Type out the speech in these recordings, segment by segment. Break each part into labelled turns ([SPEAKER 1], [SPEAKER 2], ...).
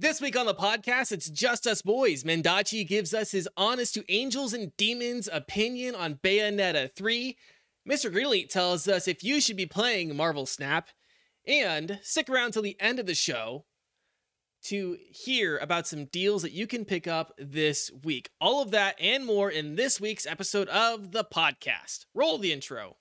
[SPEAKER 1] This week on the podcast, it's just us boys. Mendachi gives us his honest to angels and demons opinion on Bayonetta 3. Mr. Greenleaf tells us if you should be playing Marvel Snap. And stick around till the end of the show to hear about some deals that you can pick up this week. All of that and more in this week's episode of the podcast. Roll the intro.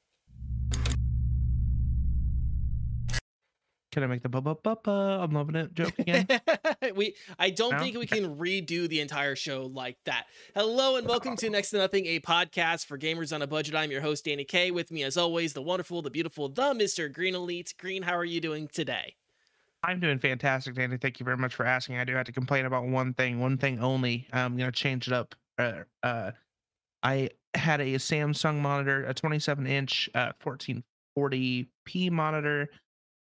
[SPEAKER 2] Can I make the bu bu? I'm loving it joke again?
[SPEAKER 1] we I don't
[SPEAKER 2] No?
[SPEAKER 1] think we can redo the entire show like that. Hello and welcome to Next to Nothing, a podcast for gamers on a budget. I'm your host Danny K. With me, as always, the wonderful, the beautiful, the Mr. Greenleaf. Green, how are you doing today?
[SPEAKER 2] I'm doing fantastic, Danny. Thank you very much for asking. I do have to complain about one thing, one thing only. I'm gonna change it up. Uh, uh, I had a Samsung monitor, a 27 inch, uh, 1440p monitor,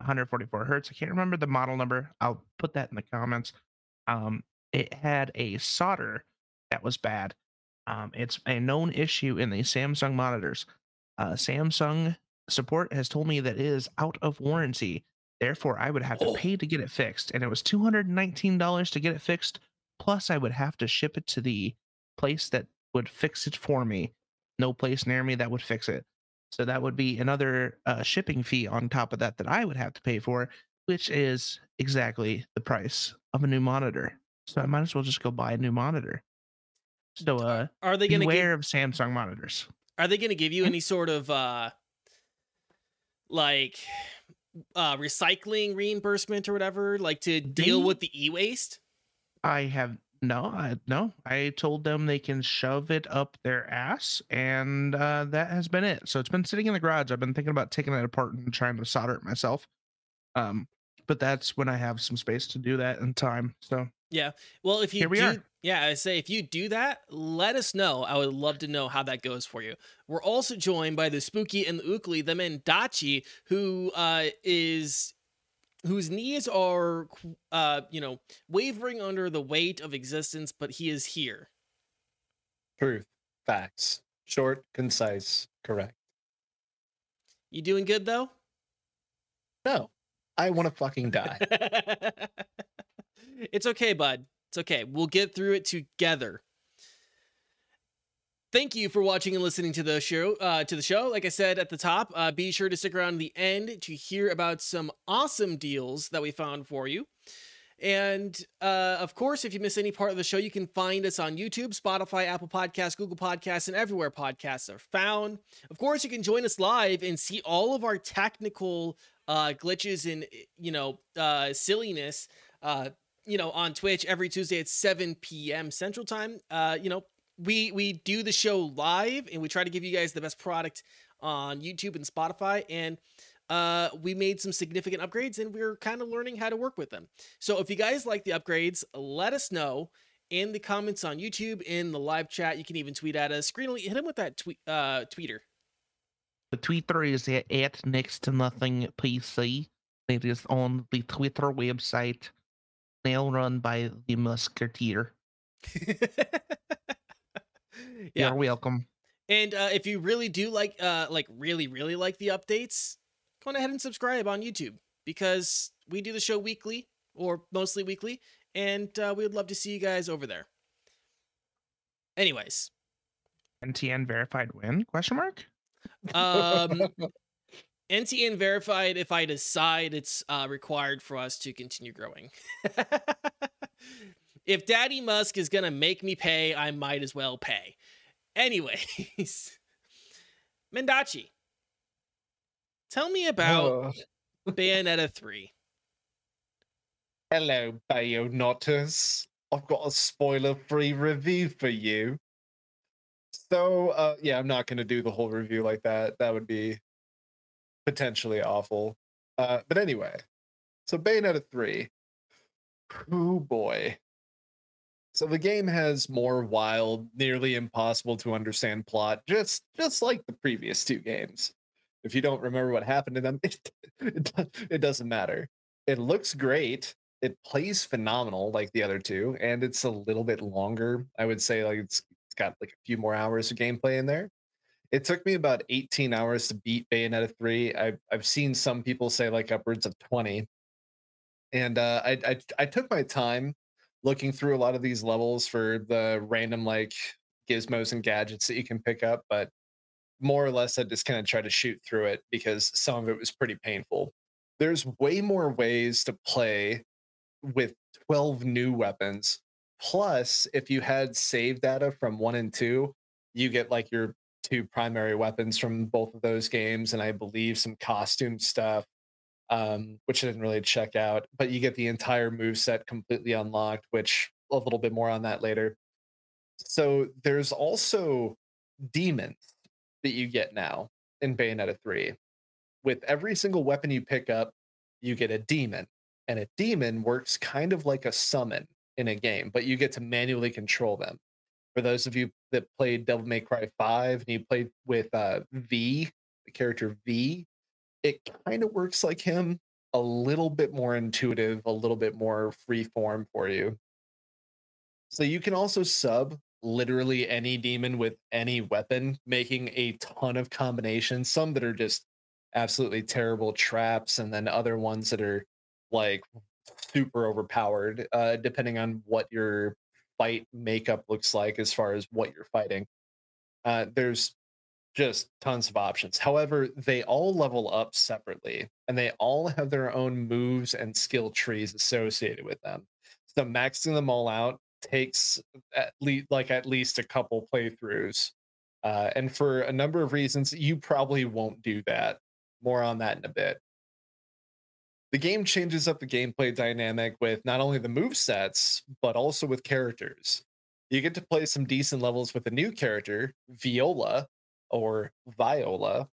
[SPEAKER 2] 144 hertz. I can't remember the model number. I'll put that in the comments. Um, it had a solder that was bad. Um, it's a known issue in the Samsung monitors. Uh, Samsung support has told me that it is out of warranty. Therefore, I would have to
[SPEAKER 1] Oh.
[SPEAKER 2] pay to get it fixed, and it was two hundred and nineteen dollars to get it fixed. Plus, I would have to ship it to the place that would fix it for me. No place near me that would fix it. So that would be another uh, shipping fee on top of that that I would have to pay for, which is exactly the price of a new monitor. So I might as well just go buy a new monitor. So uh,
[SPEAKER 1] Are they going to
[SPEAKER 2] beware
[SPEAKER 1] give,
[SPEAKER 2] of Samsung monitors.
[SPEAKER 1] are they going to give you
[SPEAKER 2] Hmm?
[SPEAKER 1] any sort of uh like uh recycling reimbursement or whatever like to deal
[SPEAKER 2] They-
[SPEAKER 1] with the e-waste?
[SPEAKER 2] I have no, I no. I told them they can shove it up their ass, and uh, that has been it. So it's been sitting in the garage. I've been thinking about taking it apart and trying to solder it myself. Um, but that's when I have some space to do that and time. So yeah.
[SPEAKER 1] Well, if you
[SPEAKER 2] Here we
[SPEAKER 1] do,
[SPEAKER 2] are.
[SPEAKER 1] yeah, I say if you do that, let us know. I would love to know how that goes for you. We're also joined by the spooky and the ookly, the Mendachi, who uh, is whose knees are, uh, you know, wavering under the weight of existence, but he is here.
[SPEAKER 3] Truth. Facts. Short, concise, correct.
[SPEAKER 1] You doing good though?
[SPEAKER 3] No. I want to fucking die.
[SPEAKER 1] it's okay, bud. It's okay. We'll get through it together. Thank you for watching and listening to the show. Uh, to the show, like I said at the top, uh, be sure to stick around to the end to hear about some awesome deals that we found for you. And uh, of course, if you miss any part of the show, you can find us on YouTube, Spotify, Apple Podcasts, Google Podcasts, and everywhere podcasts are found. Of course, you can join us live and see all of our technical uh, glitches and you know uh, silliness. Uh, you know, on Twitch every Tuesday at 7 p.m. Central Time. Uh, you know, we we do the show live and we try to give you guys the best product on YouTube and Spotify. And uh, we made some significant upgrades and we're kind of learning how to work with them. So if you guys like the upgrades, let us know in the comments on YouTube, in the live chat. You can even tweet at us. Screen hit him with that tweet uh, tweeter.
[SPEAKER 2] the Twitter is at, at next to nothing PC. It is on the Twitter website, now run by the Musketeer.
[SPEAKER 1] yeah.
[SPEAKER 2] You're welcome.
[SPEAKER 1] And uh, if you really do like, uh, like really, really like the updates, go on ahead and subscribe on YouTube because we do the show weekly or mostly weekly, and uh, we would love to see you guys over there. Anyways,
[SPEAKER 2] NTN verified win? Question mark.
[SPEAKER 1] um, NTN verified if I decide it's uh, required for us to continue growing. if Daddy Musk is gonna make me pay, I might as well pay. Anyways, Mendachi, tell me about
[SPEAKER 3] Oh.
[SPEAKER 1] Bayonetta 3.
[SPEAKER 3] Hello, Bayonotters. I've got a spoiler-free review for you. So, uh, yeah, I'm not going to do the whole review like that. That would be potentially awful. Uh, but anyway, so Bayonetta 3. Oh boy. So the game has more wild, nearly impossible to understand plot, just just like the previous two games. If you don't remember what happened to them, it, it, it doesn't matter. It looks great. It plays phenomenal like the other two, and it's a little bit longer. I would say like it's, it's got like a few more hours of gameplay in there. It took me about 18 hours to beat Bayonetta 3. I've I've seen some people say like upwards of 20. and uh, I, I I took my time looking through a lot of these levels for the random like gizmos and gadgets that you can pick up, but more or less I just kind of tried to shoot through it because some of it was pretty painful. There's way more ways to play with 12 new weapons. Plus, if you had save data from one and two, you get like your two primary weapons from both of those games, and I believe some costume stuff, um, which I didn't really check out. But you get the entire move set completely unlocked, which a little bit more on that later. So there's also demons that you get now in Bayonetta 3. With every single weapon you pick up, you get a demon. And a demon works kind of like a summon in a game, but you get to manually control them. For those of you that played Devil May Cry 5 and you played with uh, V, the character V, it kind of works like him, a little bit more intuitive, a little bit more free form for you. So you can also sub literally any demon with any weapon, making a ton of combinations, some that are just absolutely terrible traps, and then other ones that are like super overpowered, uh, depending on what your fight makeup looks like as far as what you're fighting. Uh, there's just tons of options. However, they all level up separately and they all have their own moves and skill trees associated with them. So maxing them all out takes at least like at least a couple playthroughs. Uh, and for a number of reasons, you probably won't do that. More on that in a bit. The game changes up the gameplay dynamic with not only the move sets, but also with characters. You get to play some decent levels with a new character, Viola or Viola,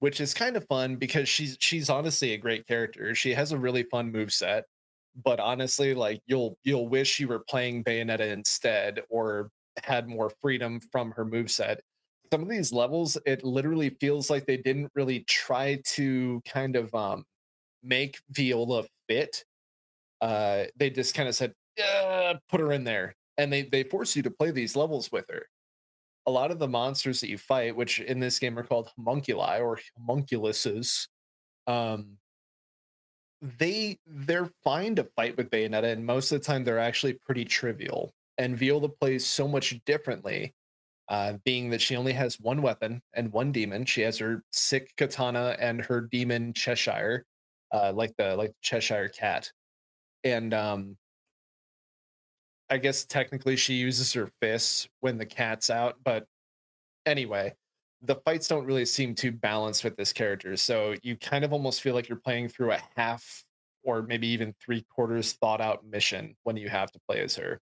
[SPEAKER 3] which is kind of fun because she's she's honestly a great character. She has a really fun move set but honestly like you'll you'll wish you were playing bayonetta instead or had more freedom from her move set some of these levels it literally feels like they didn't really try to kind of um make viola fit. Uh they just kind of said yeah, put her in there and they they force you to play these levels with her a lot of the monsters that you fight which in this game are called homunculi or homunculuses um they they're fine to fight with Bayonetta, and most of the time they're actually pretty trivial. And Viola plays so much differently, uh, being that she only has one weapon and one demon. She has her sick katana and her demon Cheshire, uh, like the like Cheshire cat, and um, I guess technically she uses her fists when the cat's out. But anyway, the fights don't really seem too balanced with this character. So you kind of almost feel like you're playing through a half or maybe even three quarters thought out mission when you have to play as her.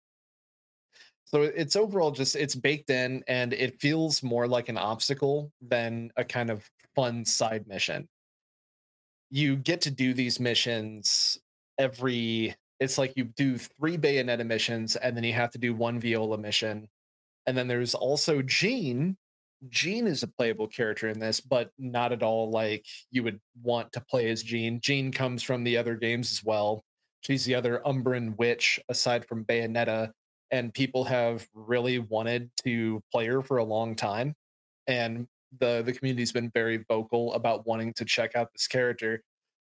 [SPEAKER 3] So it's overall just it's baked in and it feels more like an obstacle than a kind of fun side mission. You get to do these missions every it's like you do three bayonetta missions and then you have to do one viola mission. And then there's also Jean, Jean is a playable character in this, but not at all like you would want to play as Jean. Jean comes from the other games as well. She's the other Umbran witch aside from Bayonetta, and people have really wanted to play her for a long time. And the the community's been very vocal about wanting to check out this character.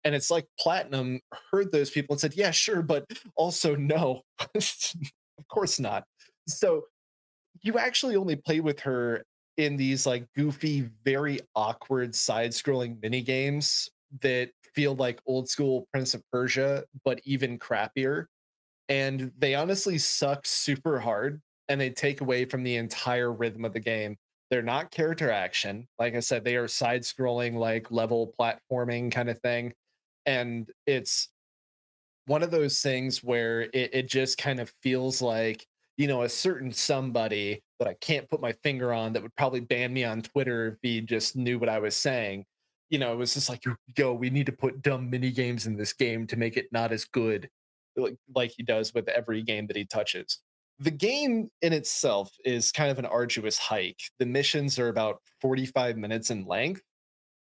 [SPEAKER 3] And it's like Platinum heard those people and said, "Yeah, sure, but also no, of course not." So you actually only play with her in these like goofy, very awkward side scrolling mini games that feel like old school Prince of Persia, but even crappier. And they honestly suck super hard and they take away from the entire rhythm of the game. They're not character action. Like I said, they are side scrolling, like level platforming kind of thing. And it's one of those things where it, it just kind of feels like, you know, a certain somebody that I can't put my finger on that would probably ban me on Twitter if he just knew what I was saying. You know, it was just like, yo, we need to put dumb mini games in this game to make it not as good, like, like he does with every game that he touches. The game in itself is kind of an arduous hike. The missions are about 45 minutes in length,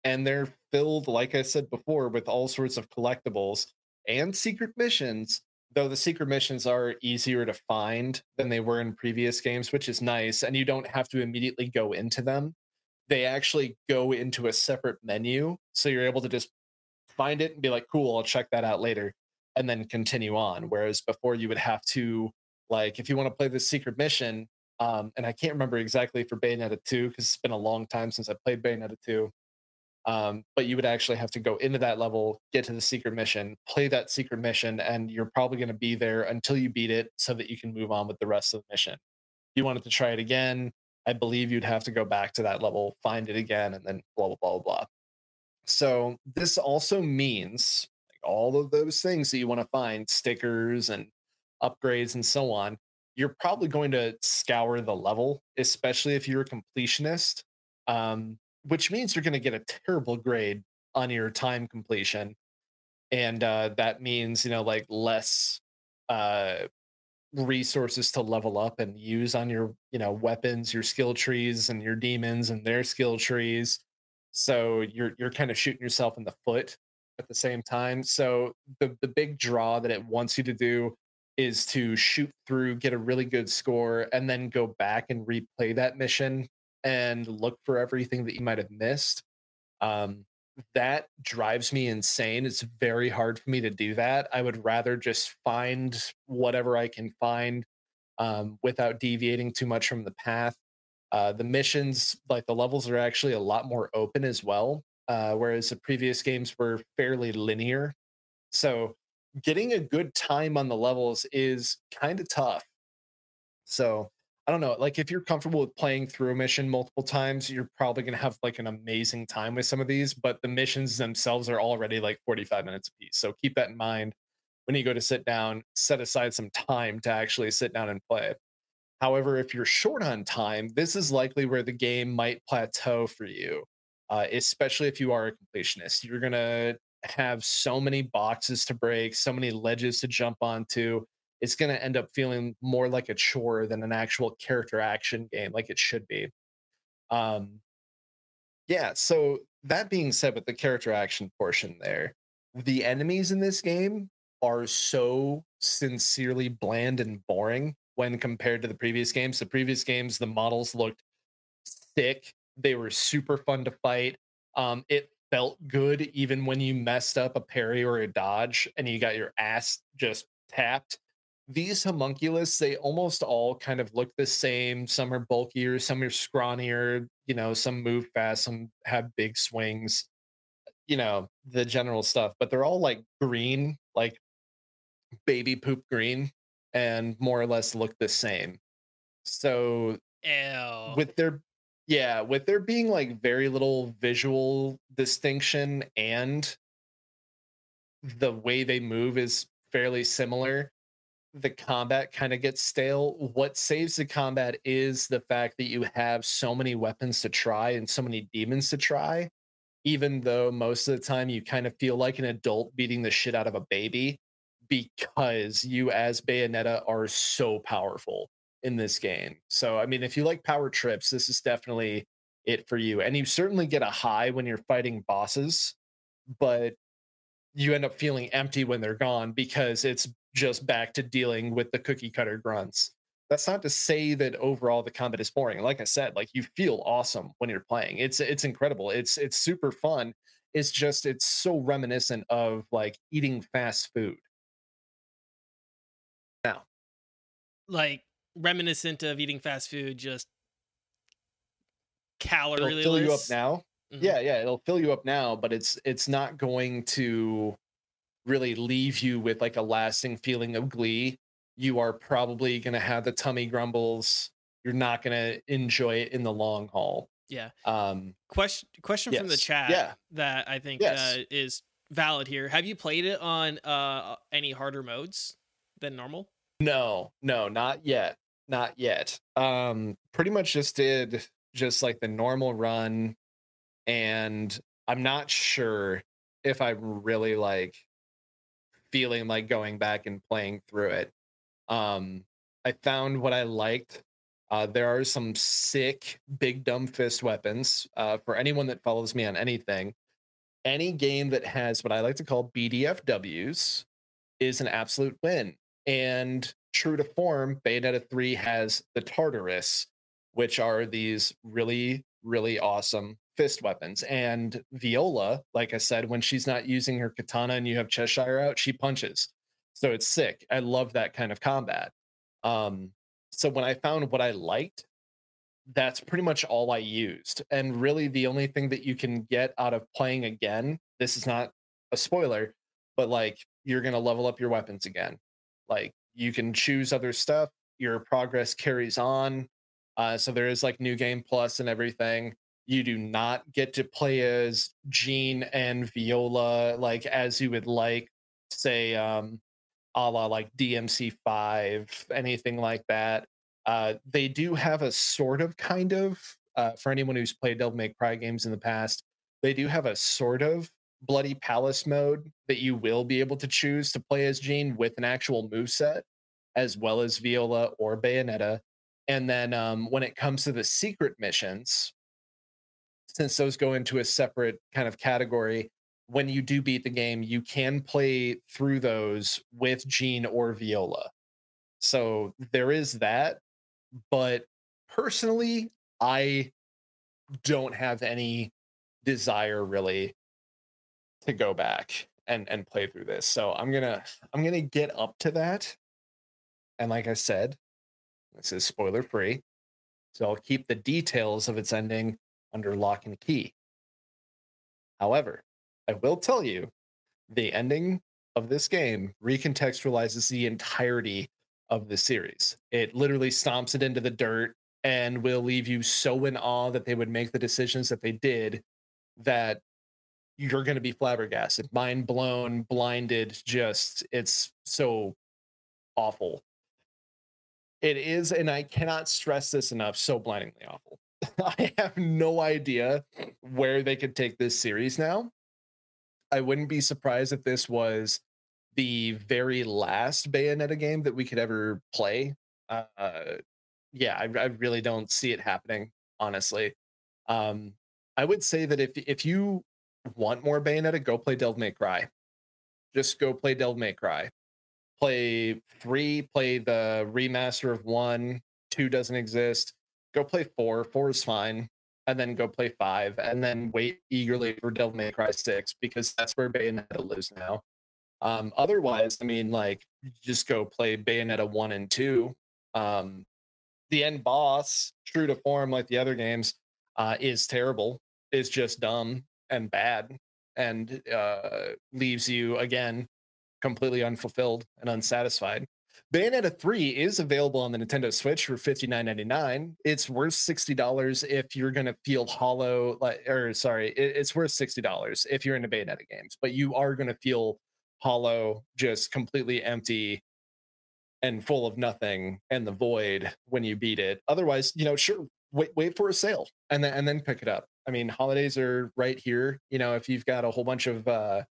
[SPEAKER 3] and they're filled, like I said before, with all sorts of collectibles and secret missions though the secret missions are easier to find than they were in previous games, which is nice, and you don't have to immediately go into them. They actually go into a separate menu, so you're able to just find it and be like, "Cool, I'll check that out later." and then continue on. Whereas before you would have to like if you want to play the secret mission, um, and I can't remember exactly for Bayonetta 2 because it's been a long time since I played Bayonetta 2. Um, but you would actually have to go into that level, get to the secret mission, play that secret mission, and you're probably going to be there until you beat it so that you can move on with the rest of the mission. If you wanted to try it again, I believe you'd have to go back to that level, find it again, and then blah, blah, blah, blah. So this also means like all of those things that you want to find, stickers and upgrades and so on, you're probably going to scour the level, especially if you're a completionist. Um, which means you're going to get a terrible grade on your time completion and uh, that means you know like less uh, resources to level up and use on your you know weapons your skill trees and your demons and their skill trees. So you're you're kind of shooting yourself in the foot at the same time. So the the big draw that it wants you to do is to shoot through get a really good score and then go back and replay that mission and look for everything that you might have missed. Um, that drives me insane. It's very hard for me to do that. I would rather just find whatever I can find um, without deviating too much from the path. Uh, the missions, like the levels, are actually a lot more open as well, uh, whereas the previous games were fairly linear. So getting a good time on the levels is kind of tough. So I don't know, like if you're comfortable with playing through a mission multiple times, you're probably going to have like an amazing time with some of these, but the missions themselves are already like 45 minutes a piece. So keep that in mind when you go to sit down, set aside some time to actually sit down and play. However, if you're short on time, this is likely where the game might plateau for you, uh, especially if you are a completionist. You're going to have so many boxes to break, so many ledges to jump onto it's going to end up feeling more like a chore than an actual character action game like it should be. Um yeah so that being said with the character action portion there the enemies in this game are so sincerely bland and boring when compared to the previous games. The previous games the models looked thick they were super fun to fight um it felt good even when you messed up a parry or a dodge and you got your ass just tapped these homunculus they almost all kind of look the same some are bulkier some are scrawnier you know some move fast some have big swings you know the general stuff but they're all like green like baby poop green and more or less look the same so
[SPEAKER 1] Ew.
[SPEAKER 3] with their yeah with there being like very little visual distinction and the way they move is fairly similar the combat kind of gets stale. What saves the combat is the fact that you have so many weapons to try and so many demons to try, even though most of the time you kind of feel like an adult beating the shit out of a baby because you as Bayonetta are so powerful in this game. So I mean if you like power trips, this is definitely it for you. And you certainly get a high when you're fighting bosses, but you end up feeling empty when they're gone because it's just back to dealing with the cookie cutter grunts. That's not to say that overall the combat is boring. Like I said, like you feel awesome when you're playing. It's it's incredible. It's it's super fun. It's just it's so reminiscent of like eating fast food. Now,
[SPEAKER 1] like reminiscent of eating fast food, just
[SPEAKER 3] it'll
[SPEAKER 1] calorie
[SPEAKER 3] fill you up now.
[SPEAKER 1] Mhm.
[SPEAKER 3] Yeah, yeah, it'll fill you up now, but it's it's not going to really leave you with like a lasting feeling of glee. You are probably going to have the tummy grumbles. You're not going to enjoy it in the long haul.
[SPEAKER 1] Yeah.
[SPEAKER 3] Um,
[SPEAKER 1] Question question from the chat
[SPEAKER 3] Yeah.
[SPEAKER 1] that I think
[SPEAKER 3] Yes.
[SPEAKER 1] uh, is valid here. Have you played it on uh any harder modes than normal?
[SPEAKER 3] no, no, not yet, not yet. Um, pretty much just did just like the normal run, and I'm not sure if I'm really like feeling like going back and playing through it. Um, I found what I liked. Uh, there are some sick big dumb fist weapons. Uh, for anyone that follows me on anything, any game that has what I like to call BDFWs is an absolute win. And true to form, Bayonetta 3 has the Tartarus, which are these really, really awesome fist weapons. And Viola, like I said, when she's not using her katana and you have Cheshire out, she punches. So it's sick. I love that kind of combat. Um, so when I found what I liked, that's pretty much all I used. And really, the only thing that you can get out of playing again, this is not a spoiler, but like you're going to level up your weapons again. Like you can choose other stuff, your progress carries on. Uh, so there is like new game plus and everything. You do not get to play as Jean and Viola like as you would like, say, um, a la like DMC5, anything like that. Uh, they do have a sort of kind of uh, for anyone who's played Devil May Cry games in the past, they do have a sort of Bloody Palace mode that you will be able to choose to play as Jean with an actual move set, as well as Viola or Bayonetta. And then um, when it comes to the secret missions, since those go into a separate kind of category, when you do beat the game, you can play through those with Jean or Viola. So there is that. But personally, I don't have any desire really to go back and and play through this. So I'm gonna I'm gonna get up to that. And like I said, this is spoiler free. So I'll keep the details of its ending under lock and key. However, I will tell you the ending of this game recontextualizes the entirety of the series. It literally stomps it into the dirt and will leave you so in awe that they would make the decisions that they did that you're going to be flabbergasted, mind blown, blinded. Just, it's so awful. It is, and I cannot stress this enough, so blindingly awful. I have no idea where they could take this series now. I wouldn't be surprised if this was the very last Bayonetta game that we could ever play. Uh, yeah, I, I really don't see it happening, honestly. Um, I would say that if if you want more Bayonetta, go play Devil May Cry. Just go play Devil May Cry. Play three, play the remaster of one. Two doesn't exist. Go play four. Four is fine. And then go play five. And then wait eagerly for Devil May Cry six because that's where Bayonetta lives now. Um, otherwise, I mean, like, just go play Bayonetta one and two. Um, the end boss, true to form, like the other games, uh, is terrible. Is just dumb and bad and uh, leaves you again completely unfulfilled and unsatisfied. Bayonetta 3 is available on the Nintendo Switch for $59.99. It's worth $60 if you're going to feel hollow, like, or sorry, it, it's worth $60 if you're into Bayonetta games, but you are going to feel hollow, just completely empty and full of nothing and the void when you beat it. Otherwise, you know, sure, wait, wait for a sale and then and then pick it up. I mean, holidays are right here. You know, if you've got a whole bunch of uh,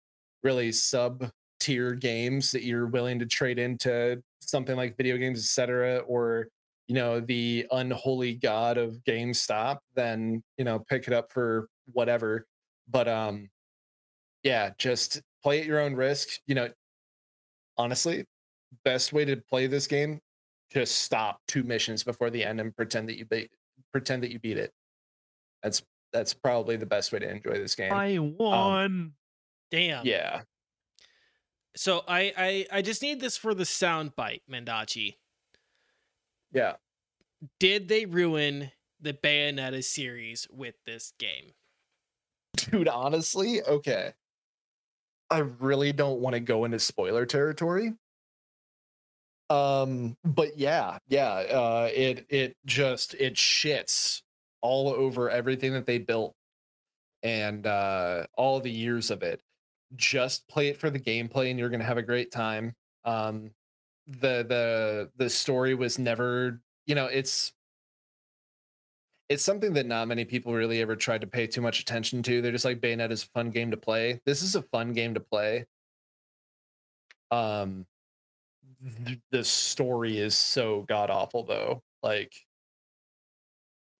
[SPEAKER 3] really sub tier games that you're willing to trade into something like video games, etc., or you know, the unholy god of GameStop, then you know, pick it up for whatever. But um, yeah, just play at your own risk. You know, honestly, best way to play this game, just stop two missions before the end and pretend that you beat pretend that you beat it. That's that's probably the best way to enjoy this game.
[SPEAKER 2] I won. Um,
[SPEAKER 1] Damn.
[SPEAKER 3] Yeah.
[SPEAKER 1] So I, I I just need this for the sound bite, Mendachi.
[SPEAKER 3] Yeah.
[SPEAKER 1] Did they ruin the Bayonetta series with this game?
[SPEAKER 3] Dude, honestly, okay. I really don't want to go into spoiler territory. Um, but yeah, yeah, uh, it it just it shits all over everything that they built and uh all the years of it. Just play it for the gameplay and you're gonna have a great time. Um the the the story was never, you know, it's it's something that not many people really ever tried to pay too much attention to. They're just like Bayonetta is a fun game to play. This is a fun game to play. Um, th- the story is so god awful though, like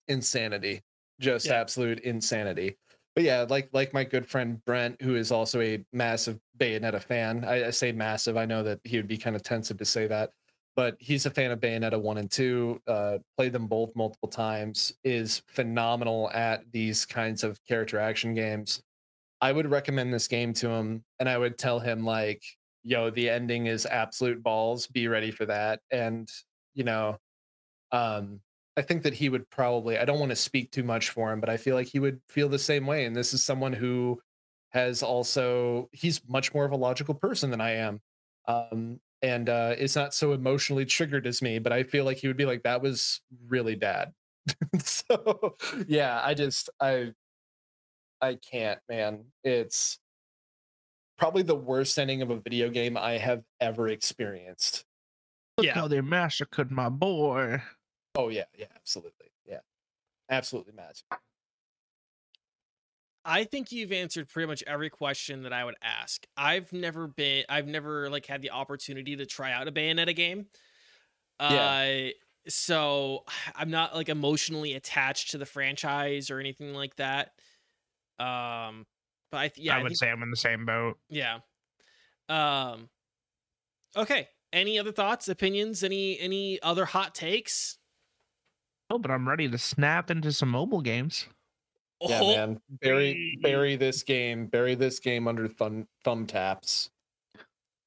[SPEAKER 3] insanity, just
[SPEAKER 1] Yeah.
[SPEAKER 3] absolute insanity. But yeah, like like my good friend Brent, who is also a massive Bayonetta fan. I, I say massive. I know that he would be kind of tensive to say that, but he's a fan of Bayonetta one and two. Uh, played them both multiple times. Is phenomenal at these kinds of character action games. I would recommend this game to him, and I would tell him like yo, the ending is absolute balls. Be ready for that. And you know, um, I think that he would probably. I don't want to speak too much for him, but I feel like he would feel the same way. And this is someone who has also. He's much more of a logical person than I am. Um, and uh, is not so emotionally triggered as me, but I feel like he would be like, that was really bad. so yeah, I just I I can't, man. It's probably the worst ending of a video game I have ever experienced.
[SPEAKER 2] Look
[SPEAKER 1] Yeah.
[SPEAKER 2] how they massacred my boy.
[SPEAKER 3] Oh yeah, yeah, absolutely. Yeah. Absolutely massive.
[SPEAKER 1] I think you've answered pretty much every question that I would ask. I've never been I've never like had the opportunity to try out a Bayonetta game.
[SPEAKER 3] Yeah.
[SPEAKER 1] Uh so I'm not like emotionally attached to the franchise or anything like that. Um but I th- yeah,
[SPEAKER 2] I
[SPEAKER 1] I
[SPEAKER 2] would
[SPEAKER 1] think-
[SPEAKER 2] say I'm in the same boat.
[SPEAKER 1] yeah. Um Okay. Any other thoughts, opinions, any any other hot takes?
[SPEAKER 2] Oh, but I'm ready to snap into some mobile games.
[SPEAKER 3] Yeah,
[SPEAKER 1] Oh,
[SPEAKER 3] man. Bury bury this game. Bury this game under thumb thumb taps.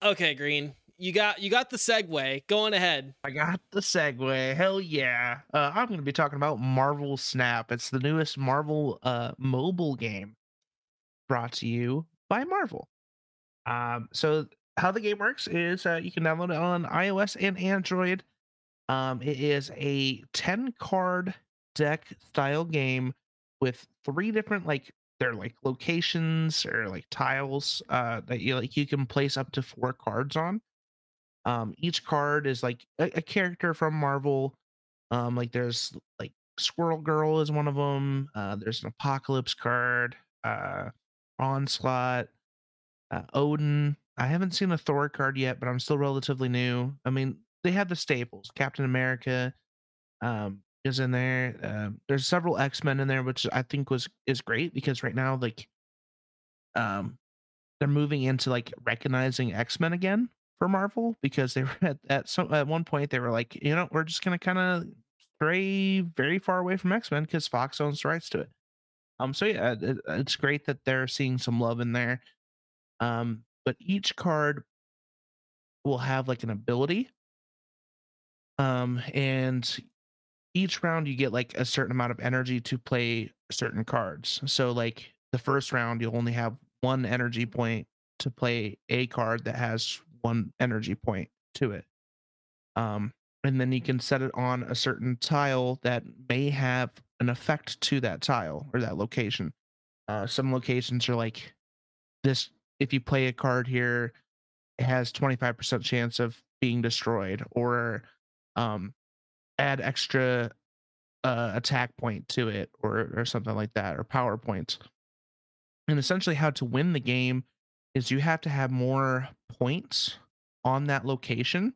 [SPEAKER 1] Okay, Green. You got you got the segue. Going ahead.
[SPEAKER 2] I got the segue. Hell yeah. Uh, I'm going to be talking about Marvel Snap. It's the newest Marvel uh, mobile game brought to you by Marvel. Um, so, how the game works is uh, you can download it on iOS and Android. Um, it is a 10 card deck style game with three different, like, they're like locations or like tiles uh, that you like you can place up to four cards on. Um each card is like a, a character from marvel. Um like there's like squirrel girl is one of them uh there's an apocalypse card uh onslaught uh, odin. I haven't seen a thor card yet but i'm still relatively new. I mean they have the staples captain america um is in there um there's several x-men in there which i think was is great because right now like um they're moving into like recognizing x-men again for Marvel because they were at at some at one point they were like, you know, we're just gonna kind of stray very far away from X Men because Fox owns the rights to it. Um, so yeah, it, it's great that they're seeing some love in there. Um, but each card will have like an ability. Um, and each round you get like a certain amount of energy to play certain cards. So like the first round you'll only have one energy point to play a card that has one energy point to it. Um, and then you can set it on a certain tile that may have an effect to that tile or that location. Uh, some locations are like this if you play a card here, it has 25% chance of being destroyed, or um, add extra uh, attack point to it, or or something like that, or power points. And essentially, how to win the game is you have to have more points on that location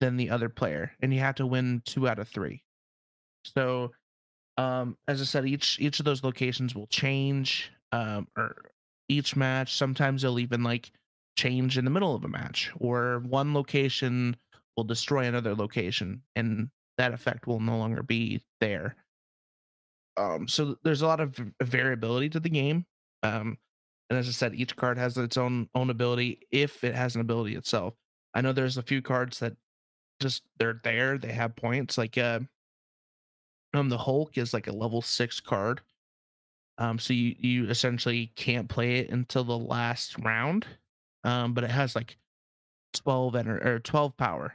[SPEAKER 2] than the other player, and you have to win two out of three. So, um, as I said, each each of those locations will change, um, or each match. Sometimes they'll even like change in the middle of a match, or one location will destroy another location, and that effect will no longer be there. Um, so there's a lot of variability to the game. Um, and as I said, each card has its own own ability if it has an ability itself. I know there's a few cards that just they're there, they have points. Like uh um the Hulk is like a level six card. Um so you you essentially can't play it until the last round. Um but it has like 12 ener- or 12 power,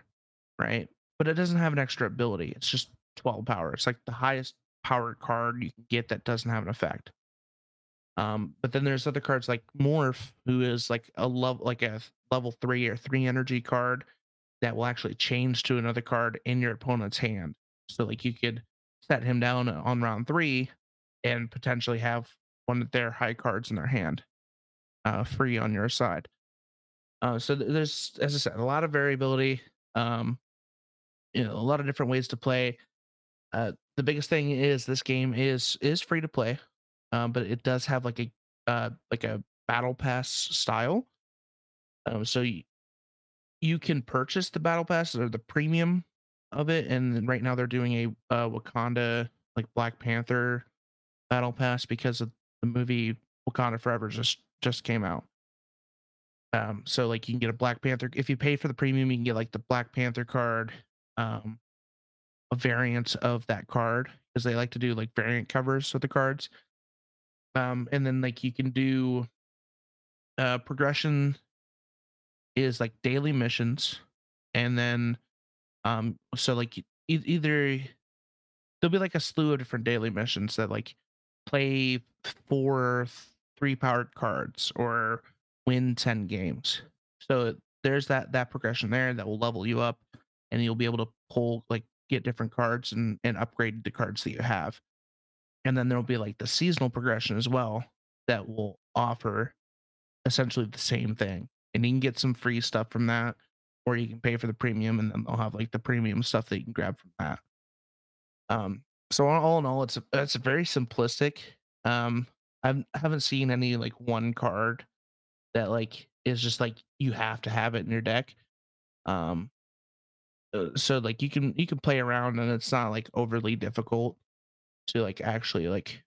[SPEAKER 2] right? But it doesn't have an extra ability. It's just 12 power. It's like the highest powered card you can get that doesn't have an effect. Um, but then there's other cards like Morph, who is like a level like a level three or three energy card that will actually change to another card in your opponent's hand. So like you could set him down on round three and potentially have one of their high cards in their hand, uh, free on your side. Uh, so th- there's, as I said, a lot of variability. Um, you know, a lot of different ways to play. Uh, the biggest thing is this game is is free to play um, but it does have like a uh, like a battle pass style. Um, so you, you can purchase the battle pass or the premium of it, and right now they're doing a uh, Wakanda like Black Panther battle pass because of the movie Wakanda Forever just just came out. Um, so like you can get a Black Panther if you pay for the premium, you can get like the Black Panther card, um, a variant of that card because they like to do like variant covers with the cards. Um, and then like you can do uh progression is like daily missions, and then um so like e- either there'll be like a slew of different daily missions that like play four three powered cards or win 10 games. So there's that that progression there that will level you up and you'll be able to pull like get different cards and and upgrade the cards that you have. And then there'll be like the seasonal progression as well that will offer essentially the same thing. And you can get some free stuff from that or you can pay for the premium and then they'll have like the premium stuff that you can grab from that. Um so all in all it's a, it's a very simplistic um I've, I haven't seen any like one card that like is just like you have to have it in your deck. Um, so like you can you can play around and it's not like overly difficult to like actually like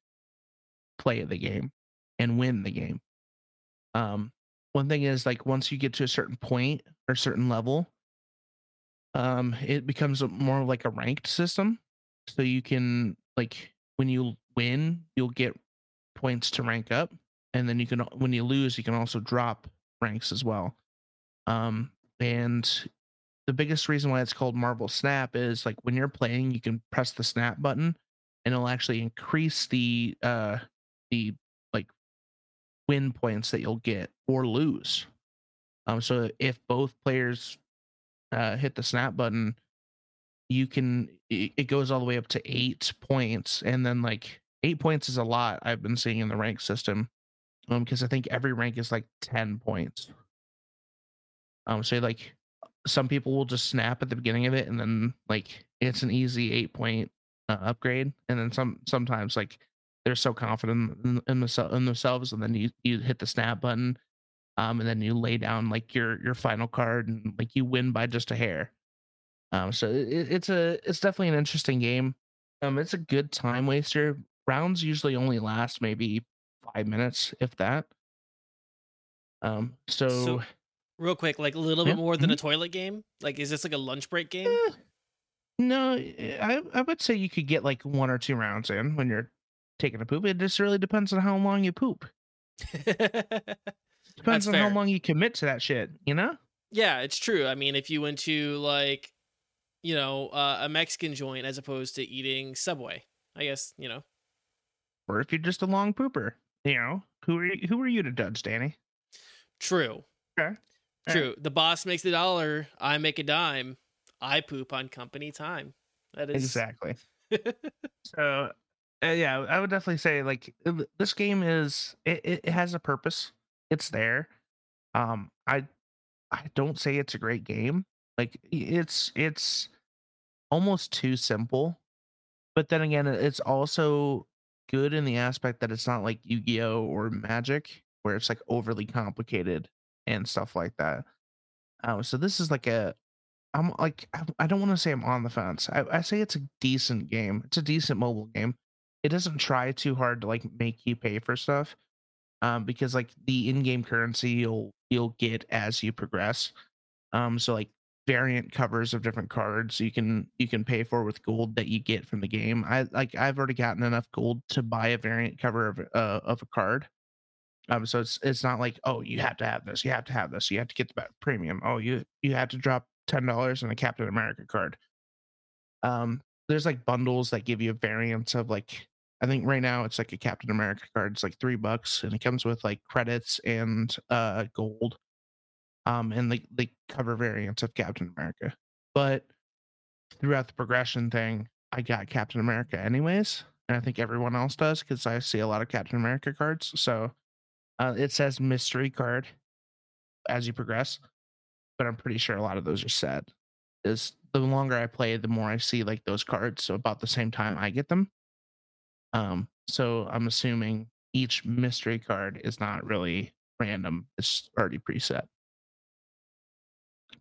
[SPEAKER 2] play the game and win the game. Um, one thing is like once you get to a certain point or certain level, um, it becomes more like a ranked system. So you can like when you win, you'll get points to rank up and then you can when you lose you can also drop ranks as well um and the biggest reason why it's called marvel snap is like when you're playing you can press the snap button and it'll actually increase the uh the like win points that you'll get or lose. Um so if both players uh hit the snap button you can it, it goes all the way up to eight points and then like eight points is a lot i've been seeing in the rank system um because i think every rank is like 10 points. Um so like some people will just snap at the beginning of it and then like it's an easy eight point uh, upgrade and then some sometimes like they're so confident in, in, the, in themselves and then you you hit the snap button um and then you lay down like your your final card and like you win by just a hair. Um so it, it's a it's definitely an interesting game. Um it's a good time waster. Rounds usually only last maybe five minutes, if that. Um, so,
[SPEAKER 1] So, real quick, like a little bit more than a toilet game. Like, is this like a lunch break game?
[SPEAKER 2] eh, no, eh, I I would say you could get like one or two rounds in when you're taking a poop. It just really depends on how long you poop. Depends on how long you commit to that shit. You know.
[SPEAKER 1] yeah, it's true. I mean, if you went to like, you know, uh, a Mexican joint as opposed to eating Subway, I guess you know.
[SPEAKER 2] Or if you're just a long pooper, you know, who are you, who are you to judge, Danny?
[SPEAKER 1] True.
[SPEAKER 2] Okay.
[SPEAKER 1] True. The boss makes a dollar. I make a dime. I poop on company time. That is
[SPEAKER 2] Exactly. so uh, yeah i would definitely say like this game is it, it it has a purpose it's there um i i don't say it's a great game like it's it's almost too simple but then again it's also good in the aspect that it's not like yu-gi-oh or magic where it's like overly complicated and stuff like that. Um so this is like a i'm like I- don't want to say i'm on the fence I, I say it's a decent game it's a decent mobile game it doesn't try too hard to like make you pay for stuff um because like the in-game currency you'll you'll get as you progress um so like variant covers of different cards you can you can pay for with gold that you get from the game i like i've already gotten enough gold to buy a variant cover of uh, of a card um so it's it's not like oh you have to have this you have to have this you have to get the premium oh you you have to drop ten dollars on a captain america card um there's like bundles that give you variants of like I think right now it's like a Captain America card. It's like three bucks, and it comes with like credits and uh gold. Um, and they they cover variants of Captain America. But throughout the progression thing, I got Captain America anyways, and I think everyone else does because I see a lot of Captain America cards. So uh, it says mystery card as you progress, but I'm pretty sure a lot of those are set. Is the longer I play, the more I see like those cards. So about the same time I get them. Um, so I'm assuming each mystery card is not really random; it's already preset.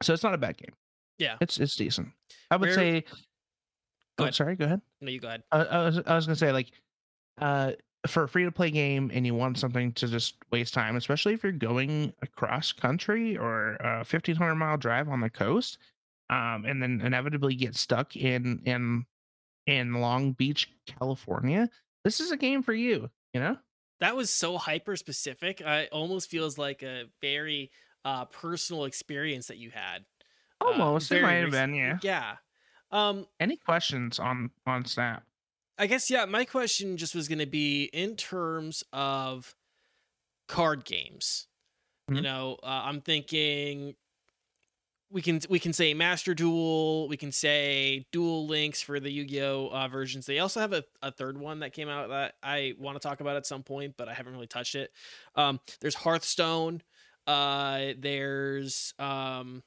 [SPEAKER 2] So it's not a bad game.
[SPEAKER 1] Yeah.
[SPEAKER 2] It's it's decent. I would
[SPEAKER 1] Where-
[SPEAKER 2] say.
[SPEAKER 1] Go
[SPEAKER 2] Oh,
[SPEAKER 1] ahead.
[SPEAKER 2] sorry. Go ahead.
[SPEAKER 1] No, you go ahead.
[SPEAKER 2] I, I was I was gonna say like, uh, for a free to play game and you want something to just waste time, especially if you're going across country or a 1500 mile drive on the coast, um, and then inevitably get stuck in in in Long Beach, California, this is a game for you. You know,
[SPEAKER 1] That was so hyper specific. Uh, it almost feels like a very uh, personal experience that you had. uh,
[SPEAKER 2] almost it
[SPEAKER 1] very
[SPEAKER 2] might have been. Yeah.
[SPEAKER 1] Yeah. Um,
[SPEAKER 2] Any questions on on Snap?
[SPEAKER 1] I guess yeah. My question just was going to be in terms of card games. You
[SPEAKER 2] Mhm.
[SPEAKER 1] know, uh, I'm thinking we can we can say Master Duel. We can say Duel Links for the Yu-Gi-Oh uh, versions. They also have a, a third one that came out that I want to talk about at some point, but I haven't really touched it. Um, there's Hearthstone. Uh, there's um,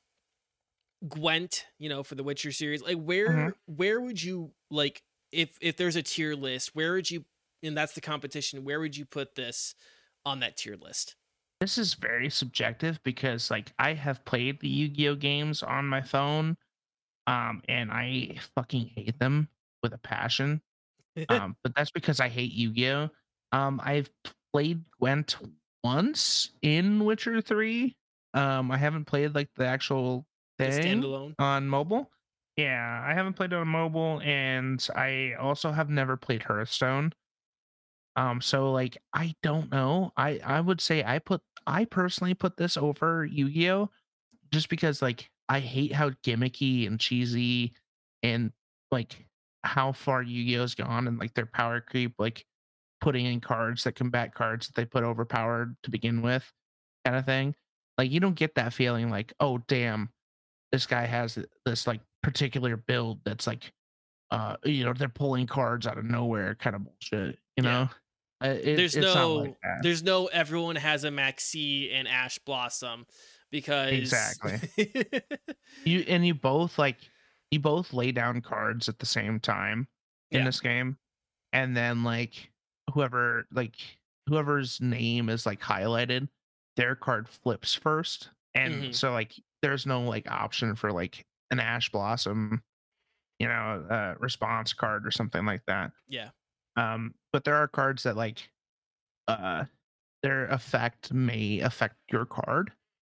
[SPEAKER 1] Gwent. You know, for the Witcher series. Like where
[SPEAKER 2] Mhm.
[SPEAKER 1] where would you like if if there's a tier list? Where would you and that's the competition? Where would you put this on that tier list?
[SPEAKER 2] this is very subjective because like I have played the Yu-Gi-Oh games on my phone um and I fucking hate them with a passion. Um but that's because I hate Yu-Gi-Oh. Um I've played Gwent once in Witcher 3. Um I haven't played like the actual thing
[SPEAKER 1] standalone.
[SPEAKER 2] on mobile. Yeah, I haven't played it on mobile and I also have never played Hearthstone. Um, so like I don't know. I I would say I put I personally put this over Yu-Gi-Oh just because like I hate how gimmicky and cheesy and like how far Yu-Gi-Oh's gone and like their power creep, like putting in cards that combat cards that they put overpowered to begin with, kind of thing. Like you don't get that feeling like, oh damn, this guy has this like particular build that's like uh you know they're pulling cards out of nowhere kind of bullshit you know Uh, it-
[SPEAKER 1] there's no
[SPEAKER 2] like
[SPEAKER 1] there's no everyone has a Maxx C and ash blossom because exactly
[SPEAKER 2] you and you both like you both lay down cards at the same time in
[SPEAKER 1] Yeah.
[SPEAKER 2] this game and then like whoever like whoever's name is like highlighted their card flips first and
[SPEAKER 1] Mhm.
[SPEAKER 2] so like there's no like option for like an ash blossom you know uh response card or something like that.
[SPEAKER 1] Yeah.
[SPEAKER 2] Um but there are cards that like uh their effect may affect your card.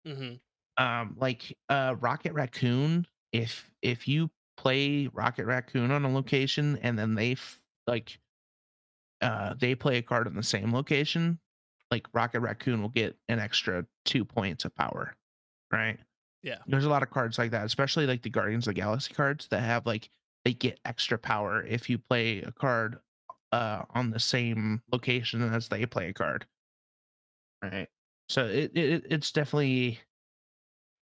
[SPEAKER 1] Hmm
[SPEAKER 2] um like uh rocket raccoon if if you play rocket raccoon on a location and then they f- like uh they play a card in the same location like rocket raccoon will get an extra two points of power right
[SPEAKER 1] Yeah.
[SPEAKER 2] there's a lot of cards like that especially like the guardians of the galaxy cards that have like they get extra power if you play a card uh on the same location as they play a card right so it, it it's definitely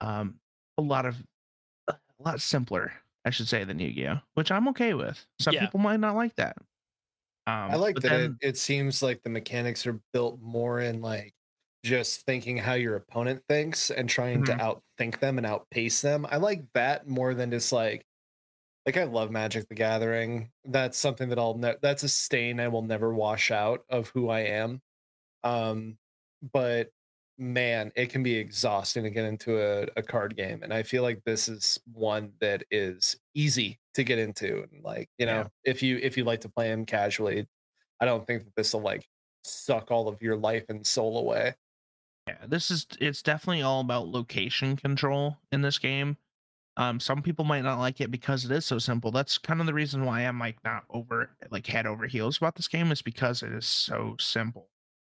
[SPEAKER 2] um a lot of a lot simpler i should say than yu-gi-oh which i'm okay with some
[SPEAKER 1] Yeah.
[SPEAKER 2] people might not like that um
[SPEAKER 3] I like that
[SPEAKER 2] then-
[SPEAKER 3] it, it seems like the mechanics are built more in like just thinking how your opponent thinks and trying
[SPEAKER 2] Mhm.
[SPEAKER 3] to outthink them and outpace them. I like that more than just like like I love Magic the Gathering. That's something that I'll ne- that's a stain I will never wash out of who I am. Um but man, it can be exhausting to get into a, a card game. And I feel like this is one that is easy to get into. And like, you know,
[SPEAKER 2] Yeah.
[SPEAKER 3] if you if you like to play them casually, I don't think that this will like suck all of your life and soul away.
[SPEAKER 2] Yeah, this is it's definitely all about location control in this game. Um, some people might not like it because it is so simple. That's kind of the reason why I'm like not over like head over heels about this game is because it is so simple.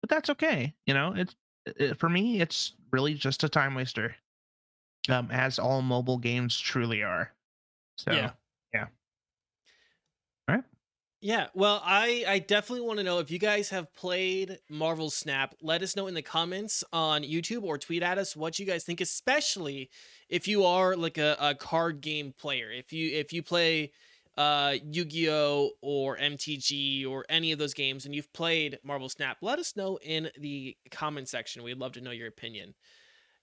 [SPEAKER 2] But that's okay, you know. It's it, for me, it's really just a time waster, um, as all mobile games truly are. So
[SPEAKER 1] Yeah.
[SPEAKER 2] yeah.
[SPEAKER 1] Yeah, well, I I definitely want to know if you guys have played Marvel Snap. Let us know in the comments on YouTube or tweet at us what you guys think, especially if you are like a, a card game player. If you if you play uh Yu-Gi-Oh or MTG or any of those games and you've played Marvel Snap, let us know in the comment section. We'd love to know your opinion.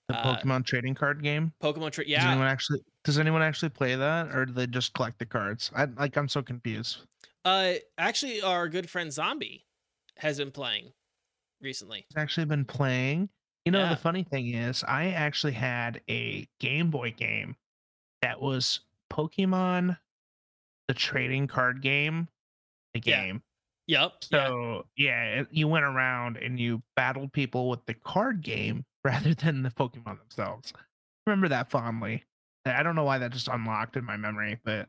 [SPEAKER 2] the
[SPEAKER 1] Uh,
[SPEAKER 2] Pokemon trading card game.
[SPEAKER 1] Pokemon Tra-
[SPEAKER 2] Does
[SPEAKER 1] yeah,
[SPEAKER 2] anyone actually does anyone actually play that, or do they just collect the cards? I like I'm so confused.
[SPEAKER 1] Uh actually our good friend Zombie has been playing recently.
[SPEAKER 2] He's actually been playing. You know,
[SPEAKER 1] Yeah.
[SPEAKER 2] the funny thing is, I actually had a Game Boy game that was Pokemon, the trading card game, the
[SPEAKER 1] Yeah.
[SPEAKER 2] game.
[SPEAKER 1] Yep.
[SPEAKER 2] So yeah, it- you went around and you battled people with the card game rather than the Pokemon themselves. Remember that fondly. I don't know why that just unlocked in my memory, but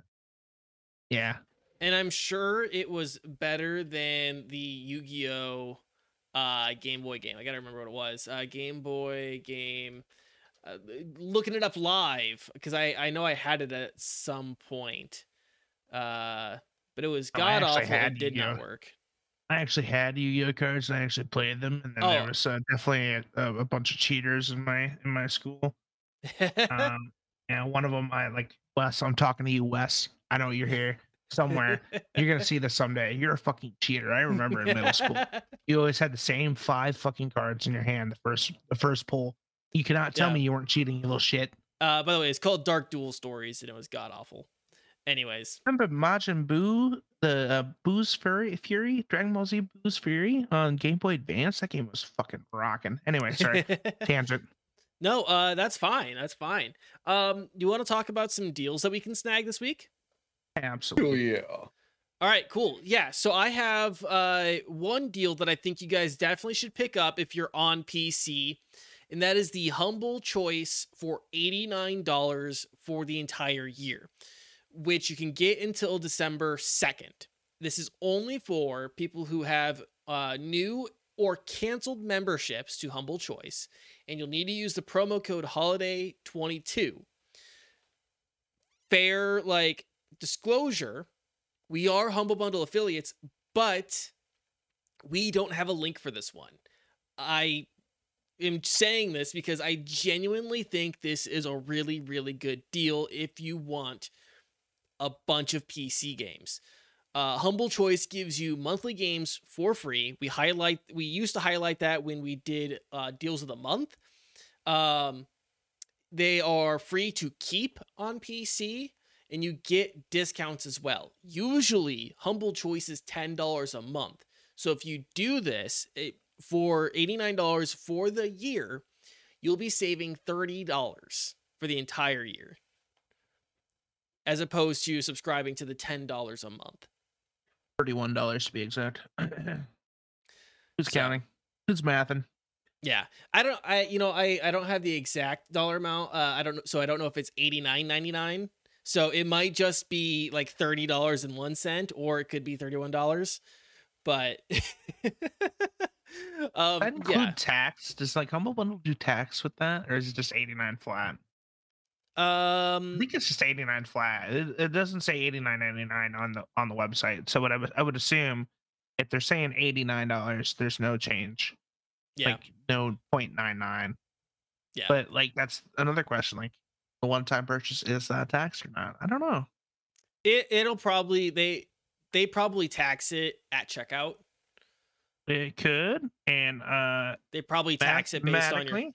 [SPEAKER 2] yeah,
[SPEAKER 1] And I'm sure it was better than the Yu-Gi-Oh uh Game Boy game. I got to remember what it was. Uh Game Boy game uh, looking it up live because I I know I had it at some point. Uh but it was
[SPEAKER 2] Oh,
[SPEAKER 1] god awful and did not work.
[SPEAKER 2] I actually had Yu-Gi-Oh cards and I actually played them, and then
[SPEAKER 1] Oh.
[SPEAKER 2] there was uh, definitely a, a, a bunch of cheaters in my in my school. Um, and one of them, I like Wes. I'm talking to you, Wes. I know you're here somewhere. You're gonna see this someday. You're a fucking cheater. I remember in middle school. You always had the same five fucking cards in your hand the first the first pull. You cannot tell
[SPEAKER 1] Yeah.
[SPEAKER 2] me you weren't cheating, you little shit.
[SPEAKER 1] Uh, by the way, it's called Dark Duel Stories, and it was god awful. Anyways,
[SPEAKER 2] Remember Majin Buu, the uh, Buu's Fury, Fury, Dragon Ball Z Buu's Fury on Game Boy Advance? That game was fucking rocking. Anyway, sorry, tangent.
[SPEAKER 1] no, uh, that's fine. That's fine. Um, you want to talk about some deals that we can snag this week?
[SPEAKER 2] Absolutely.
[SPEAKER 3] yeah.
[SPEAKER 1] All right, cool. Yeah, so I have uh, one deal that I think you guys definitely should pick up if you're on PC, and that is the Humble Choice for $89 for the entire year, which you can get until December 2nd. This is only for people who have uh, new or canceled memberships to Humble Choice, and you'll need to use the promo code HOLIDAY22. Fair, like, disclosure we are Humble Bundle affiliates, but we don't have a link for this one. I am saying this because I genuinely think this is a really, really good deal if you want a bunch of PC games. Uh, Humble Choice gives you monthly games for free. We highlight, we used to highlight that when we did uh, deals of the month. Um, they are free to keep on PC and you get discounts as well. Usually, Humble Choice is $10 a month. So if you do this it, for $89 for the year, you'll be saving $30 for the entire year. As opposed to subscribing to the $10 a month.
[SPEAKER 2] Thirty-one dollars to be exact. Who's
[SPEAKER 1] So-
[SPEAKER 2] counting? Who's mathing?
[SPEAKER 1] Yeah. I don't I you know, I I don't have the exact dollar amount. Uh I don't know so I don't know if it's 89.99. So it might just be like $30 and 1 cent or it could be $31. But um
[SPEAKER 2] that include
[SPEAKER 1] yeah.
[SPEAKER 2] tax? Does like Humble Bundle do tax with that, or is it just eighty-nine flat?
[SPEAKER 1] Um, I
[SPEAKER 2] think it's just eighty-nine flat. It, it doesn't say eighty-nine ninety-nine on the on the website. So what I would I would assume if they're saying eighty-nine dollars, there's no change.
[SPEAKER 1] yeah.
[SPEAKER 2] Like no point nine nine.
[SPEAKER 1] Yeah.
[SPEAKER 2] But like that's another question. Like the one-time purchase is that taxed or not? I don't know.
[SPEAKER 1] It it'll probably they they probably tax it at checkout.
[SPEAKER 2] It could, and uh,
[SPEAKER 1] They probably tax it based on your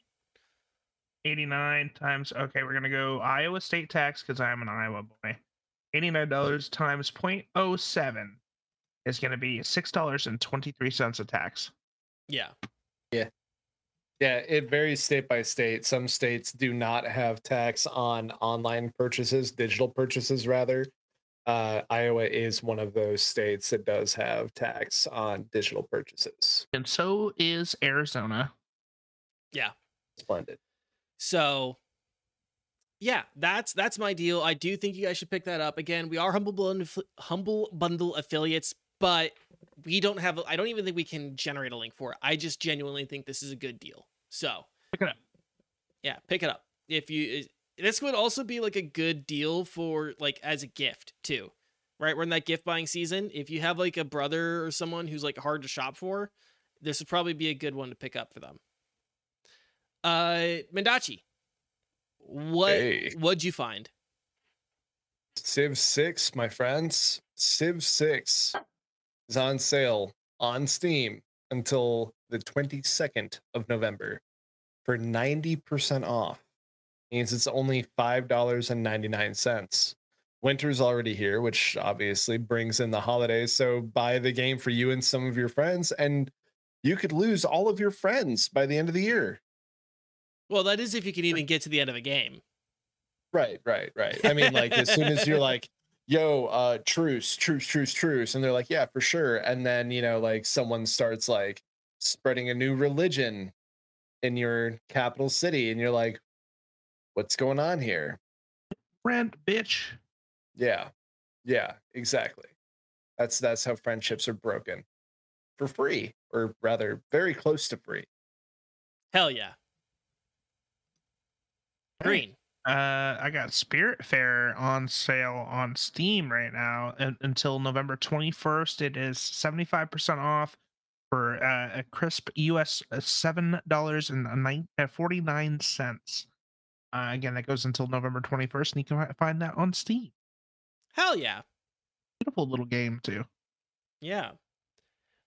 [SPEAKER 2] 89 times. Okay, we're gonna go Iowa state tax because I'm an Iowa boy. Eighty-nine dollars times 0.07 is gonna be six dollars and twenty-three cents of tax.
[SPEAKER 1] Yeah.
[SPEAKER 3] Yeah, it varies state by state. Some states do not have tax on online purchases, digital purchases rather. Uh, Iowa is one of those states that does have tax on digital purchases.
[SPEAKER 2] And so is Arizona. Yeah.
[SPEAKER 3] Splendid.
[SPEAKER 1] So yeah, that's that's my deal. I do think you guys should pick that up. Again, we are humble bundle humble bundle affiliates, but we don't have I don't even think we can generate a link for it. I just genuinely think this is a good deal. So,
[SPEAKER 2] Pick it up.
[SPEAKER 1] yeah, pick it up. If you this would also be like a good deal for like as a gift too. Right? We're in that gift buying season. If you have like a brother or someone who's like hard to shop for, this would probably be a good one to pick up for them. Uh Mendachi, what
[SPEAKER 3] Hey.
[SPEAKER 1] what'd you find?
[SPEAKER 3] Civ 6, my friends. Civ 6 is on sale on Steam until the 22nd of November for 90% off. Means it's only $5.99. Winter's already here, which obviously brings in the holidays. So buy the game for you and some of your friends, and you could lose all of your friends by the end of the year.
[SPEAKER 1] Well, that is if you can even get to the end of a game.
[SPEAKER 3] Right, right, right. I mean, like as soon as you're like, yo, uh, truce, truce, truce, truce. And they're like, yeah, for sure. And then, you know, like someone starts like spreading a new religion in your capital city. And you're like, what's going on here?
[SPEAKER 2] Rent, bitch.
[SPEAKER 3] Yeah. Yeah, exactly. That's that's how friendships are broken for free, or rather, very close to free.
[SPEAKER 1] Hell yeah. Green.
[SPEAKER 2] Uh, I got Spiritfarer on sale on Steam right now and, until November 21st. It is 75% off for uh, a crisp US uh, $7.49. Uh, again, that goes until November 21st, and you can find that on Steam.
[SPEAKER 1] Hell yeah.
[SPEAKER 2] Beautiful little game, too.
[SPEAKER 1] Yeah.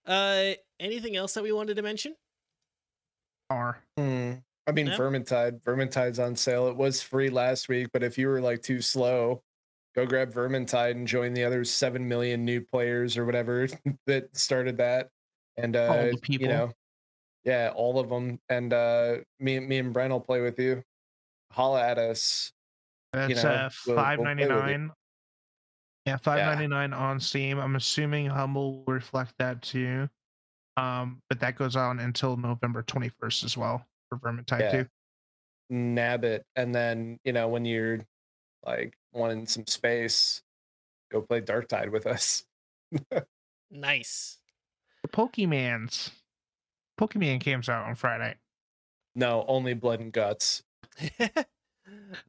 [SPEAKER 1] Uh, anything else that we wanted to mention?
[SPEAKER 2] R.
[SPEAKER 3] Hmm. I mean,
[SPEAKER 1] Yeah.
[SPEAKER 3] Vermintide. Vermintide's on sale. It was free last week, but if you were like too slow, go grab Vermintide and join the other seven million new players or whatever that started that. And uh, you know, yeah, all of them. And uh, me, me and Bren will play with you. Holla at us.
[SPEAKER 2] That's
[SPEAKER 3] know,
[SPEAKER 2] uh,
[SPEAKER 3] we'll- we'll play
[SPEAKER 2] five ninety
[SPEAKER 3] you.
[SPEAKER 2] nine. Yeah, five ninety nine on Steam. I'm assuming Humble will reflect that too. Um, but that goes on until November twenty first as well for Vermintide
[SPEAKER 3] Yeah.
[SPEAKER 2] too.
[SPEAKER 3] nab it and then you know when you're like wanting some space go play Darktide with us
[SPEAKER 1] Nice.
[SPEAKER 2] The Pokemans. Pokemon comes out on Friday.
[SPEAKER 3] no only blood and guts
[SPEAKER 2] Not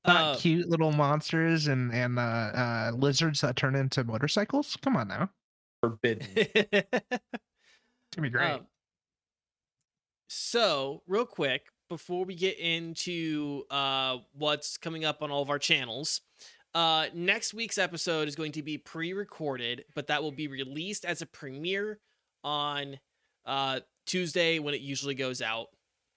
[SPEAKER 1] Uh,
[SPEAKER 2] cute little monsters and and uh, uh, lizards that turn into motorcycles. Come on now,
[SPEAKER 3] forbidden
[SPEAKER 2] it's gonna be great.
[SPEAKER 1] Um, so, real quick, before we get into uh, what's coming up on all of our channels, uh, next week's episode is going to be pre-recorded, but that will be released as a premiere on uh, Tuesday when it usually goes out.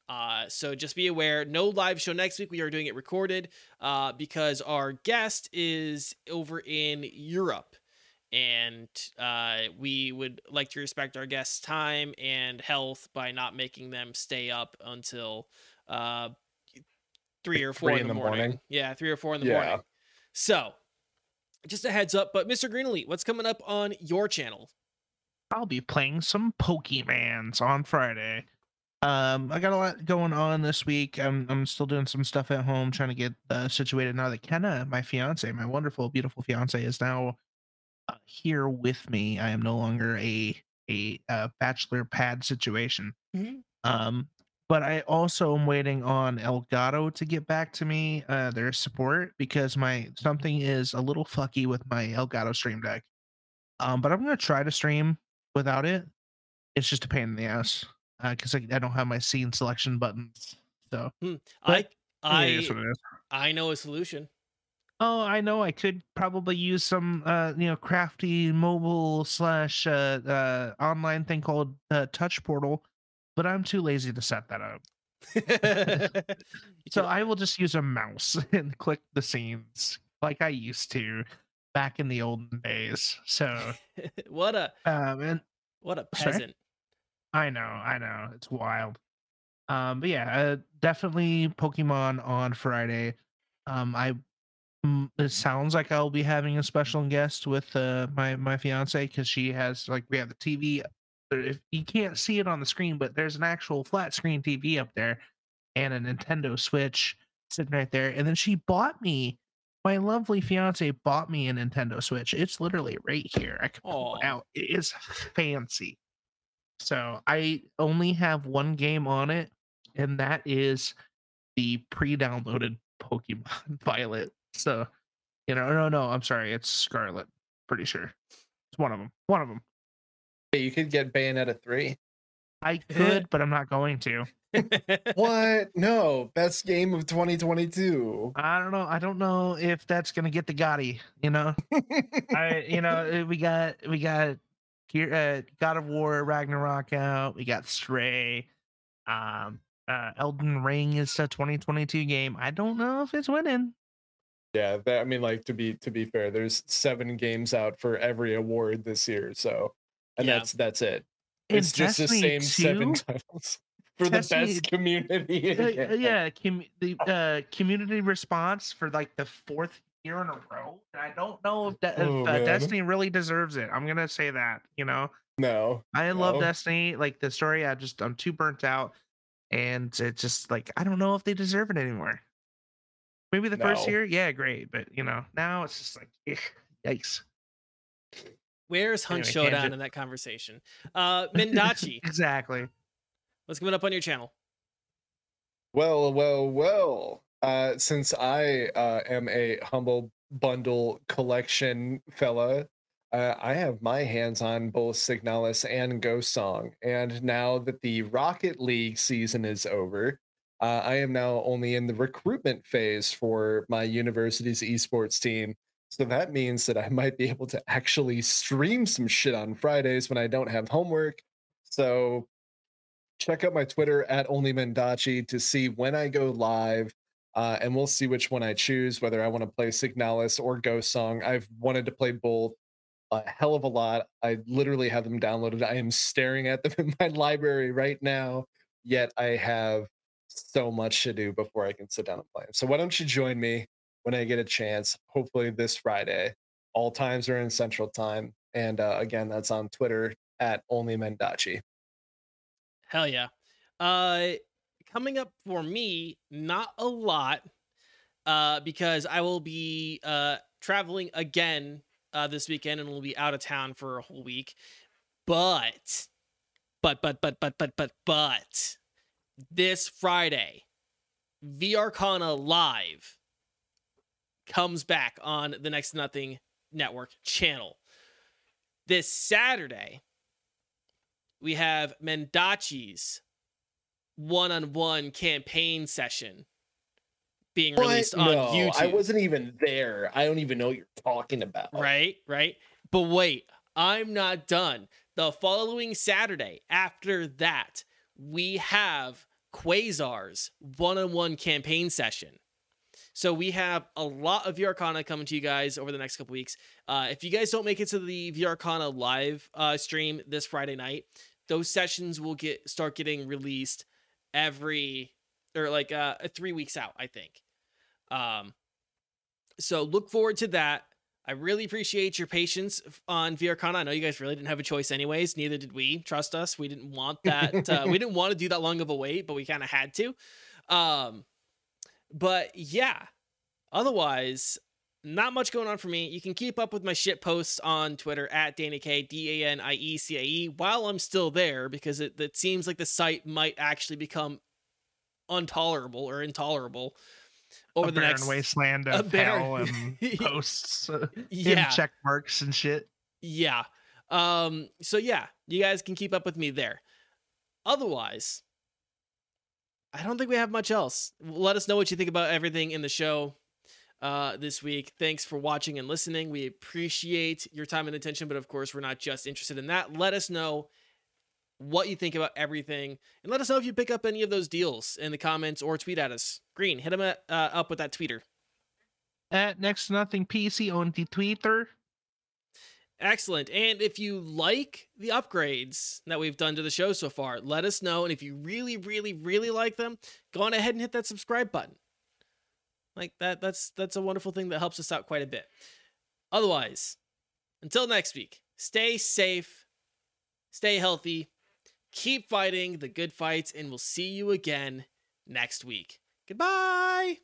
[SPEAKER 1] Uh, so just be aware, no live show next week. We are doing it recorded uh, because our guest is over in Europe and uh, we would like to respect our guests' time and health by not making them stay up until uh, three or four
[SPEAKER 3] Three
[SPEAKER 1] in, the, morning. Yeah, three or four in the
[SPEAKER 3] Yeah.
[SPEAKER 1] morning. So, just a heads up. But Mr. Greenleaf, what's coming up on your channel?
[SPEAKER 2] I'll be playing some Pokemans on Friday. Um, I got a lot going on this week. I'm I'm still doing some stuff at home, trying to get uh, situated now that Kenna, my fiance, my wonderful, beautiful fiance, is now here with me. I am no longer a a uh, bachelor pad situation.
[SPEAKER 1] Mhm.
[SPEAKER 2] Um, but I also am waiting on Elgato to get back to me, uh, their support, because my something is a little fucky with my Elgato Stream Deck. Um, but I'm gonna try to stream without it. It's just a pain in the ass because I, I don't have my scene selection buttons. So
[SPEAKER 1] I I
[SPEAKER 2] is what it is.
[SPEAKER 1] I know a solution.
[SPEAKER 2] Oh, I know. I could probably use some, uh, you know, crafty mobile slash uh, uh, online thing called uh, Touch Portal, but I'm too lazy to set that up. So I will just use a mouse and click the scenes like I used to back in the olden days. So,
[SPEAKER 1] what a
[SPEAKER 2] um, and
[SPEAKER 1] what a
[SPEAKER 2] Sorry?
[SPEAKER 1] peasant.
[SPEAKER 2] I know, I know, it's wild. Um, but yeah, uh, definitely Pokemon on Friday. Um, I it sounds like I'll be having a special guest with uh my my fiance because she has like we have the TV. If you can't see it on the screen, but there's an actual flat screen TV up there, and a Nintendo Switch sitting right there. And then she bought me. My lovely fiance bought me a Nintendo Switch. It's literally right here. I can pull it out. It is fancy. So I only have one game on it, and that is the pre-downloaded Pokemon Violet. So, you know, no, no, I'm sorry, it's Scarlet. Pretty sure it's one of them. One of them.
[SPEAKER 3] Hey, you could get bayonetta 3
[SPEAKER 2] I could, but I'm not going to.
[SPEAKER 3] what no best game of 2022
[SPEAKER 2] I don't know. I don't know if that's gonna get the GOTY. You know, I, you know, uh, we got we got here, uh, God of War Ragnarok out. We got Stray. Um, uh, Elden Ring is a 2022 game. I don't know if it's winning.
[SPEAKER 3] Yeah that, i mean like to be to be fair there's seven games out for every award this year so and
[SPEAKER 1] Yeah.
[SPEAKER 3] that's that's it
[SPEAKER 2] And
[SPEAKER 3] it's just the same seven titles for
[SPEAKER 2] Destiny-
[SPEAKER 3] the best community
[SPEAKER 2] Uh, yeah, com- the uh, community response for like the fourth year in a row, and I don't know if, De-
[SPEAKER 3] Oh,
[SPEAKER 2] if uh. Destiny really deserves it. I'm gonna say that. You know,
[SPEAKER 3] No.
[SPEAKER 2] I love Destiny. Like the story, I just I'm too burnt out, and it's just like I don't know if they deserve it anymore. Maybe the first year, yeah, great, but you know now it's just like eh, yikes.
[SPEAKER 1] Where's Hunt
[SPEAKER 2] Anyway,
[SPEAKER 1] Showdown
[SPEAKER 2] tangent.
[SPEAKER 1] in that conversation? Uh, Mendachi,
[SPEAKER 2] exactly.
[SPEAKER 1] what's coming up on your channel?
[SPEAKER 3] Well, well, well. Uh, since I uh, am a humble bundle collection fella, uh, I have my hands on both Signalis and Ghost Song. And now that the Rocket League season is over, uh, I am now only in the recruitment phase for my university's esports team. So that means that I might be able to actually stream some shit on Fridays when I don't have homework. So check out my Twitter at only Mendachi to see when I go live. Uh, and we'll see which one I choose, whether I want to play Signalis or Ghost Song. I've wanted to play both a hell of a lot. I literally have them downloaded. I am staring at them in my library right now, yet I have so much to do before I can sit down and play. So why don't you join me when I get a chance? Hopefully this Friday. All times are in Central Time, and uh, again, that's on Twitter at only Mendachi.
[SPEAKER 1] Hell yeah. Uh coming up for me, not a lot. Uh because I will be uh traveling again uh this weekend and will be out of town for a whole week. But but but but but but but but this Friday, VRCona Live comes back on the Next to Nothing Network channel. This Saturday, we have Mendachi's one-on-one campaign session being released on
[SPEAKER 3] No,
[SPEAKER 1] YouTube.
[SPEAKER 3] I wasn't even there. I don't even know what you're talking about.
[SPEAKER 1] Right, right. But wait, I'm not done. The following Saturday, after that, we have Quasar's one-on-one campaign session. So we have a lot of VRCona coming to you guys over the next couple weeks. Uh, if you guys don't make it to the VRCona live uh, stream this Friday night, those sessions will get start getting released every or like uh, three weeks out, I think. Um, so look forward to that. I really appreciate your patience on VRCon. I know you guys really didn't have a choice, anyways. Neither did we. Trust us, we didn't want that. uh, we didn't want to do that long of a wait, but we kind of had to. Um, but yeah, otherwise, not much going on for me. You can keep up with my shit posts on Twitter at Danny K D A N I E C A E while I'm still there because it, it seems like the site might actually become intolerable or intolerable over
[SPEAKER 2] a
[SPEAKER 1] the next
[SPEAKER 2] wasteland of
[SPEAKER 1] barren-
[SPEAKER 2] hell and posts uh,
[SPEAKER 1] yeah.
[SPEAKER 2] and check marks and shit.
[SPEAKER 1] yeah. Um so yeah you guys can keep up with me there. Otherwise i don't think we have much else. Let us know what you think about everything in the show uh this week. Thanks for watching and listening. We appreciate your time and attention but of course we're not just interested in that. Let us know what you think about everything and let us know if you pick up any of those deals in the comments or tweet at us green hit him uh, up with that tweeter
[SPEAKER 2] At next to nothing PC on the Twitter.
[SPEAKER 1] Excellent. And if you like the upgrades that we've done to the show so far, let us know. And if you really, really, really like them, go on ahead and hit that subscribe button. Like that, that's that's a wonderful thing that helps us out quite a bit. Otherwise, until next week, stay safe, stay healthy, keep fighting the good fights, and we'll see you again next week. Goodbye.